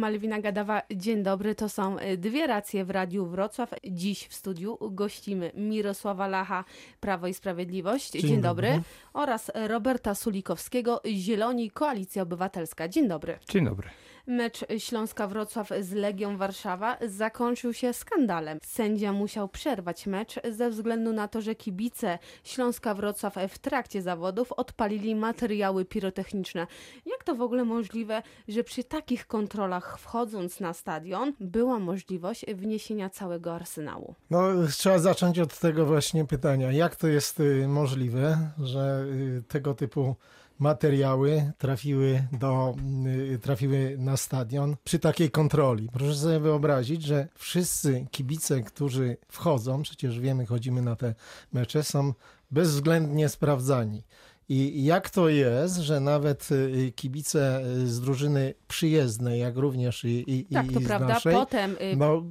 Malwina Gadawa, dzień dobry. To są y, dwie racje w Radiu Wrocław. Dziś w studiu gościmy Mirosława Lacha, Prawo i Sprawiedliwość. Dzień, Dzień dobry. dobry. Oraz Roberta Sulikowskiego, Zieloni, Koalicja Obywatelska. Dzień dobry. Dzień dobry. Mecz Śląska-Wrocław z Legią Warszawa zakończył się skandalem. Sędzia musiał przerwać mecz ze względu na to, że kibice Śląska-Wrocław w trakcie zawodów odpalili materiały pirotechniczne. Jak to w ogóle możliwe, że przy takich kontrolach wchodząc na stadion była możliwość wniesienia całego arsenału? No, trzeba zacząć od tego właśnie pytania. Jak to jest y, możliwe, że y, tego typu materiały trafiły, do, y, trafiły na stadion przy takiej kontroli? Proszę sobie wyobrazić, że wszyscy kibice, którzy wchodzą, przecież wiemy, chodzimy na te mecze, są bezwzględnie sprawdzani. I jak to jest, że nawet y, kibice y, z drużyny przyjezdnej, jak również i, i, Tak, to i z prawda. naszej, Potem y, no,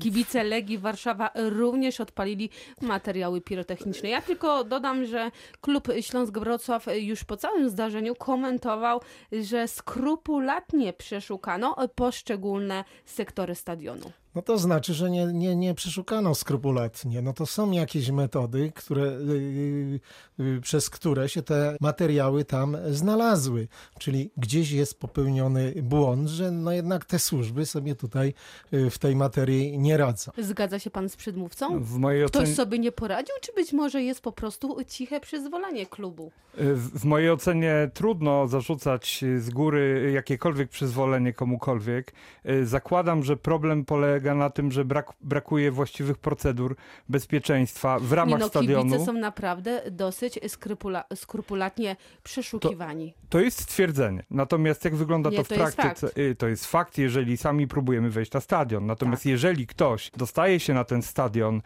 Kibice Legii Warszawa również odpalili materiały pirotechniczne. Ja tylko dodam, że klub Śląsk-Wrocław już po całym zdarzeniu komentował, że skrupulatnie przeszukano poszczególne sektory stadionu. No to znaczy, że nie, nie, nie przeszukano skrupulatnie. No to są jakieś metody, które, yy, yy, przez które się te materiały tam znalazły. Czyli gdzieś jest popełniony błąd, że no jednak te służby sobie tutaj yy, w tej materii nie radzą. Zgadza się pan z przedmówcą? W mojej, Ktoś ocenie, sobie nie poradził, czy być może jest po prostu ciche przyzwolenie klubu? w w mojej ocenie trudno zarzucać z góry jakiekolwiek przyzwolenie komukolwiek. Y, Zakładam, że problem polega na tym, że brak, brakuje właściwych procedur bezpieczeństwa w Nie ramach no, stadionu. kibice są naprawdę dosyć skrupula, skrupulatnie przeszukiwani. To jest stwierdzenie. Natomiast jak wygląda Nie, to w to jest praktyce? fakt. Y, To jest fakt, jeżeli sami próbujemy wejść na stadion. Natomiast Tak. jeżeli ktoś dostaje się na ten stadion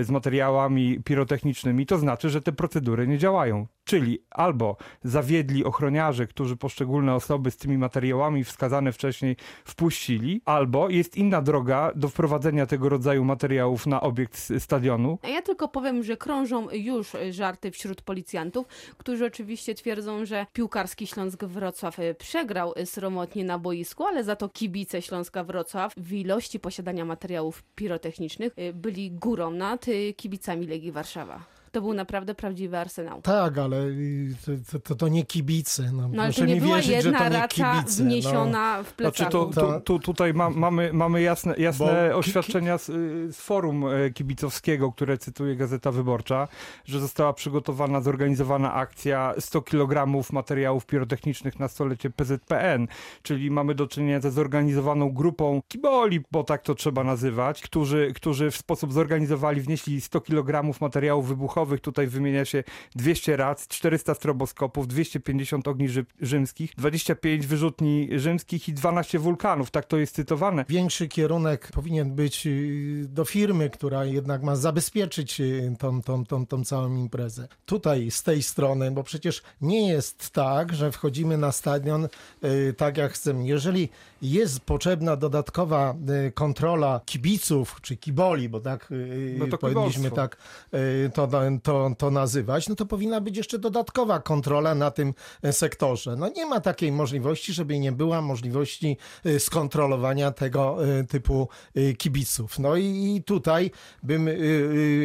y, z materiałami pirotechnicznymi, to znaczy, że te procedury nie działają. Czyli albo zawiedli ochroniarze, którzy poszczególne osoby z tymi materiałami wskazane wcześniej wpuścili, albo jest inna droga do wprowadzenia tego rodzaju materiałów na obiekt stadionu. Ja tylko powiem, że krążą już żarty wśród policjantów, którzy oczywiście twierdzą, że piłkarski Śląsk Wrocław e, przegrał sromotnie na boisku, ale za to kibice Śląska Wrocław w ilości posiadania materiałów pirotechnicznych e, byli górą nad e, kibicami Legii Warszawa. To był naprawdę prawdziwy arsenał. Tak, ale to, to, to nie kibice. No, No ale to nie była wierzyć, jedna raca kibice. No. wniesiona w Znaczy plecaku. to, tu, tu, tutaj ma, mamy, mamy jasne, jasne Bo- oświadczenia z, y, z forum e, kibicowskiego, które cytuje Gazeta Wyborcza, że została przygotowana, zorganizowana akcja 100 kg materiałów pirotechnicznych na stolecie PZPN, czyli mamy do czynienia ze zorganizowaną grupą kiboli, bo tak to trzeba nazywać, którzy, którzy w sposób zorganizowali, wnieśli 100 kg materiałów wybuchowych, tutaj wymienia się 200 rac, 400 stroboskopów, 250 ogni rzy- rzymskich, 25 wyrzutni rzymskich i 12 wulkanów, tak to jest cytowane. Większy kierunek powinien być y, do firmy, która jednak ma zabezpieczyć y, tą, tą, tą, tą całą imprezę. Tutaj z tej strony, bo przecież nie jest tak, że wchodzimy na stadion y, tak jak chcemy. Jeżeli jest potrzebna dodatkowa kontrola kibiców czy kiboli, bo tak y, No to powinniśmy tak to, to, to nazywać, no to powinna być jeszcze dodatkowa kontrola na tym e, sektorze. No nie ma takiej możliwości, żeby nie była możliwości y, skontrolowania tego y, typu kibiców. No i, tutaj bym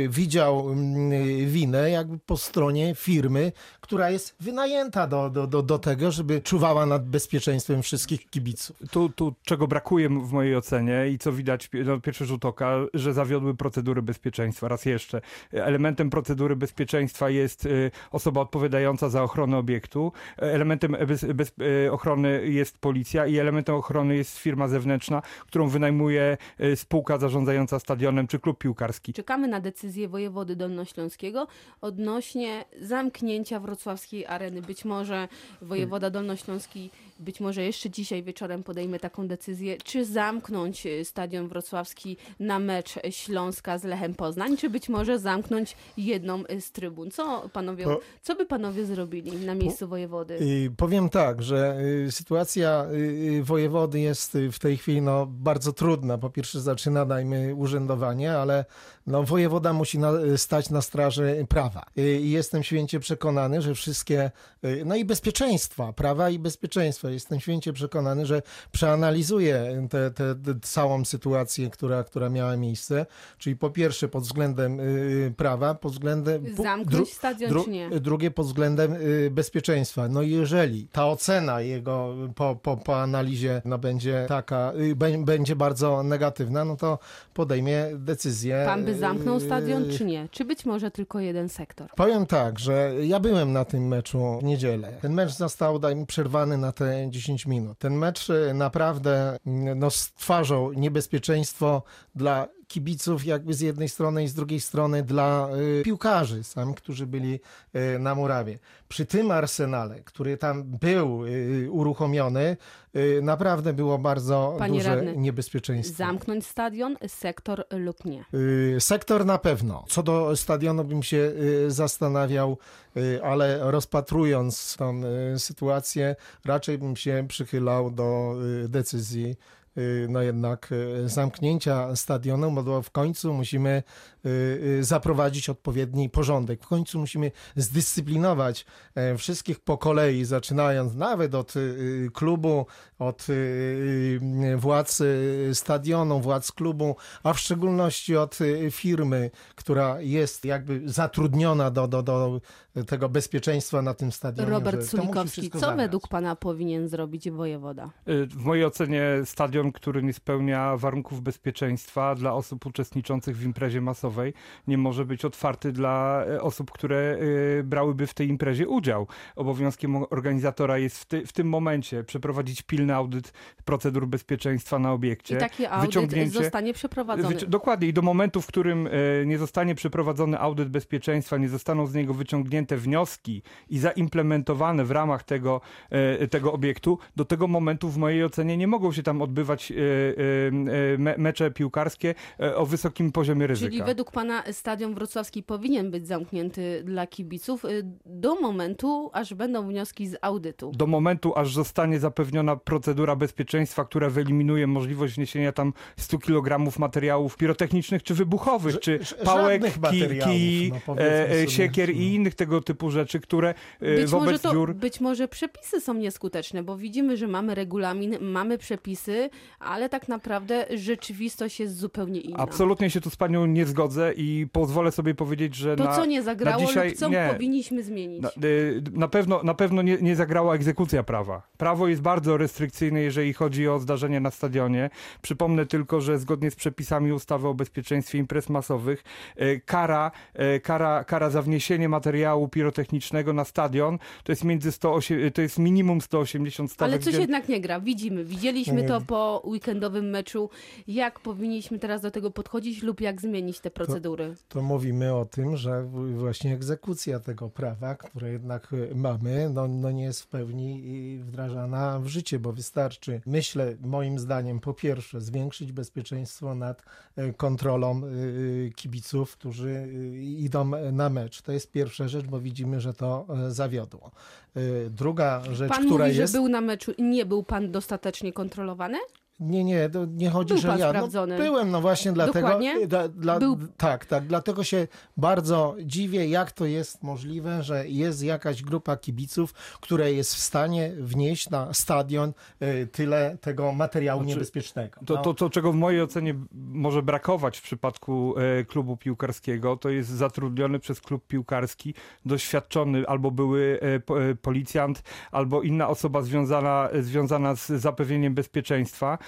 widział y, winę jakby po stronie firmy, która jest wynajęta do, do, do, tego, żeby czuwała nad bezpieczeństwem wszystkich kibiców. Tu, tu czego brakuje w mojej ocenie i co widać no, pierwszy rzut oka, że zawiodły procedury bezpieczeństwa. Raz jeszcze, elementem procedury bezpieczeństwa jest y, osoba odpowiadająca za ochronę obiektu, elementem bez, bez, y, ochrony jest policja i elementem ochrony jest firma zewnętrzna, którą wynajmuje y, spółka zarządzająca stadionem czy klub piłkarski. Czekamy na decyzję wojewody dolnośląskiego odnośnie zamknięcia wrocławskiej areny. Być może wojewoda dolnośląski, być może jeszcze dzisiaj wieczorem podejmie taką decyzję, czy zamknąć stadion wrocławski na mecz Śląska z Lechem Poznań, czy być może zamknąć jednak jedną y, z trybun. Co panowie, Po- co by panowie zrobili na miejscu wojewody? I powiem tak, że y, sytuacja y, y, wojewody jest y, w tej chwili no, bardzo trudna. Po pierwsze zaczyna, dajmy, urzędowanie, ale no, wojewoda musi na, stać na straży prawa. Y, I jestem święcie przekonany, że wszystkie, y, no i bezpieczeństwa, prawa i bezpieczeństwa. Jestem święcie przekonany, że przeanalizuje tę całą sytuację, która, która miała miejsce. Czyli po pierwsze pod względem y, prawa, pod względem... pu- Zamknąć dru- stadion Dru- czy nie? Drugie pod względem y, bezpieczeństwa. No i jeżeli ta ocena jego po, po, po analizie no, będzie taka, y, bę- będzie bardzo negatywna, no to podejmie decyzję. Pan by zamknął y, stadion czy nie? Czy być może tylko jeden sektor? Powiem tak, że ja byłem na tym meczu w niedzielę. Ten mecz został daj, przerwany na te 10 minut. Ten mecz naprawdę mm, no, stwarzał niebezpieczeństwo dla kibiców jakby z jednej strony i z drugiej strony dla y, piłkarzy sam, którzy byli y, na murawie. Przy tym arsenale, który tam był y, uruchomiony, naprawdę było bardzo Panie duże radny, niebezpieczeństwo. Zamknąć stadion, sektor lub nie? Sektor na pewno. Co do stadionu bym się zastanawiał, ale rozpatrując tą sytuację, raczej bym się przychylał do decyzji no jednak y, zamknięcia stadionu, bo w końcu musimy y, y, zaprowadzić odpowiedni porządek. W końcu musimy zdyscyplinować e, wszystkich po kolei, zaczynając nawet od y, klubu, od y, y, władz y, stadionu, władz klubu, a w szczególności od y, firmy, która jest jakby zatrudniona do, do, do tego bezpieczeństwa na tym stadionie. Robert Sulikowski, co zagrać. według pana powinien zrobić wojewoda? Y, W mojej ocenie stadion, który nie spełnia warunków bezpieczeństwa dla osób uczestniczących w imprezie masowej, nie może być otwarty dla e, osób, które y, brałyby w tej imprezie udział. Obowiązkiem organizatora jest w, ty, w tym momencie przeprowadzić pilny audyt procedur bezpieczeństwa na obiekcie. I taki audyt wyciągnięcie- zostanie przeprowadzony. Wyci- Dokładnie i do momentu, w którym nie zostanie przeprowadzony audyt bezpieczeństwa, nie zostaną z niego wyciągnięte wnioski i zaimplementowane w ramach tego, e, tego obiektu, do tego momentu w mojej ocenie nie mogą się tam odbywać e, e, me, mecze piłkarskie o wysokim poziomie ryzyka. Czyli według pana stadion wrocławski powinien być zamknięty dla kibiców do momentu, aż będą wnioski z audytu. do momentu, aż zostanie zapewniona procedura bezpieczeństwa, która wyeliminuje możliwość wniesienia tam 100 kg materiałów pirotechnicznych czy wybuchowych, czy pałek, żadnych ki, materiałów, ki, no siekier i No. innych tego typu rzeczy, które e, Być może, wobec to, biur... być może przepisy są nieskuteczne, bo widzimy, że mamy regulamin, mamy przepisy, ale tak naprawdę rzeczywistość jest zupełnie inna. Absolutnie się tu z panią nie zgodzę i pozwolę sobie powiedzieć, że To na, co nie zagrało na dzisiaj, lub co nie, powinniśmy zmienić? Na, y, na pewno, na pewno nie, nie zagrała egzekucja prawa. Prawo jest bardzo restrykcyjne, jeżeli chodzi o zdarzenia na stadionie. Przypomnę tylko, że zgodnie z przepisami ustawy o bezpieczeństwie imprez masowych, y, kara, y, kara, kara za wniesienie materiału pirotechnicznego na stadion to jest między 108, to jest minimum 180 stawek. Ale coś dzien- jednak nie gra. Widzimy, widzieliśmy to po weekendowym meczu. Jak powinniśmy teraz do tego podchodzić lub jak zmienić te procedury? to mówimy o tym, że właśnie egzekucja tego prawa, które jednak y, mamy, no, no nie jest w pełni y, wdrażana w życie, bo wystarczy, myślę, moim zdaniem, po pierwsze, zwiększyć bezpieczeństwo nad y, kontrolą kibiców, którzy idą na mecz. To jest pierwsza rzecz, bo widzimy, że to y, zawiodło. Y, Druga rzecz, Pan która mówi, jest... że był na meczu i nie był pan dostatecznie kontrolowany? Nie, nie, to nie chodzi, Był że ja. sprawdzony. No, byłem, no właśnie dlatego. Dokładnie? Dla, dla, Był- Tak, tak. Dlatego się bardzo dziwię, jak to jest możliwe, że jest jakaś grupa kibiców, która jest w stanie wnieść na stadion y, tyle tego materiału Znaczy, niebezpiecznego. To, No. to, to, czego w mojej ocenie może brakować w przypadku e, klubu piłkarskiego, to jest zatrudniony przez klub piłkarski doświadczony albo były e, po, e, policjant, albo inna osoba związana, związana z zapewnieniem bezpieczeństwa, e,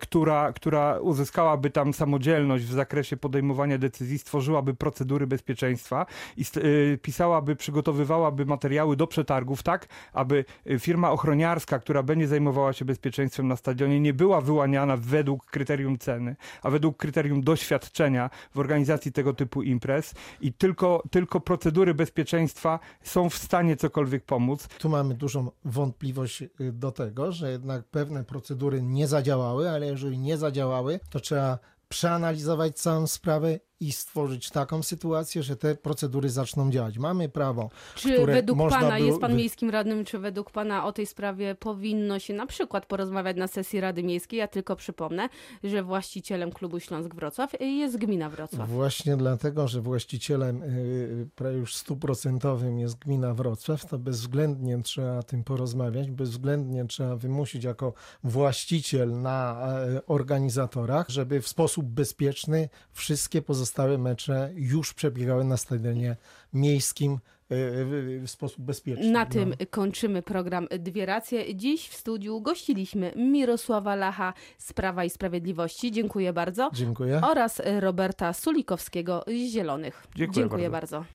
która, która uzyskałaby tam samodzielność w zakresie podejmowania decyzji, stworzyłaby procedury bezpieczeństwa i e, pisałaby, przygotowywałaby materiały do przetargów tak, aby e, firma ochroniarska, która będzie zajmowała się bezpieczeństwem na stadionie, nie była wyłaniana według kryterium ceny, a według kryterium doświadczenia w organizacji tego typu imprez i tylko, tylko procedury bezpieczeństwa są w stanie cokolwiek pomóc. Tu mamy dużą wątpliwość y, do tego, że jednak pewne procedury nie zadziałały, ale jeżeli nie zadziałały, to trzeba przeanalizować całą sprawę i stworzyć taką sytuację, że te procedury zaczną działać. Mamy prawo, Czy według pana, było jest pan miejskim radnym, czy według pana o tej sprawie powinno się na przykład porozmawiać na sesji Rady Miejskiej? Ja tylko przypomnę, że właścicielem klubu Śląsk Wrocław jest gmina Wrocław. Właśnie dlatego, że właścicielem y, prawie już stuprocentowym jest gmina Wrocław, to bezwzględnie trzeba o tym porozmawiać, bezwzględnie trzeba wymusić jako właściciel na e, organizatorach, żeby w sposób bezpieczny wszystkie pozostałe mecze już przebiegały na stadionie miejskim y, w sposób bezpieczny. Na No. tym kończymy program Dwie Racje. Dziś w studiu gościliśmy Mirosława Lacha z Prawa i Sprawiedliwości. Dziękuję bardzo. Dziękuję. Oraz Roberta Sulikowskiego z Zielonych. Dziękuję bardzo. bardzo.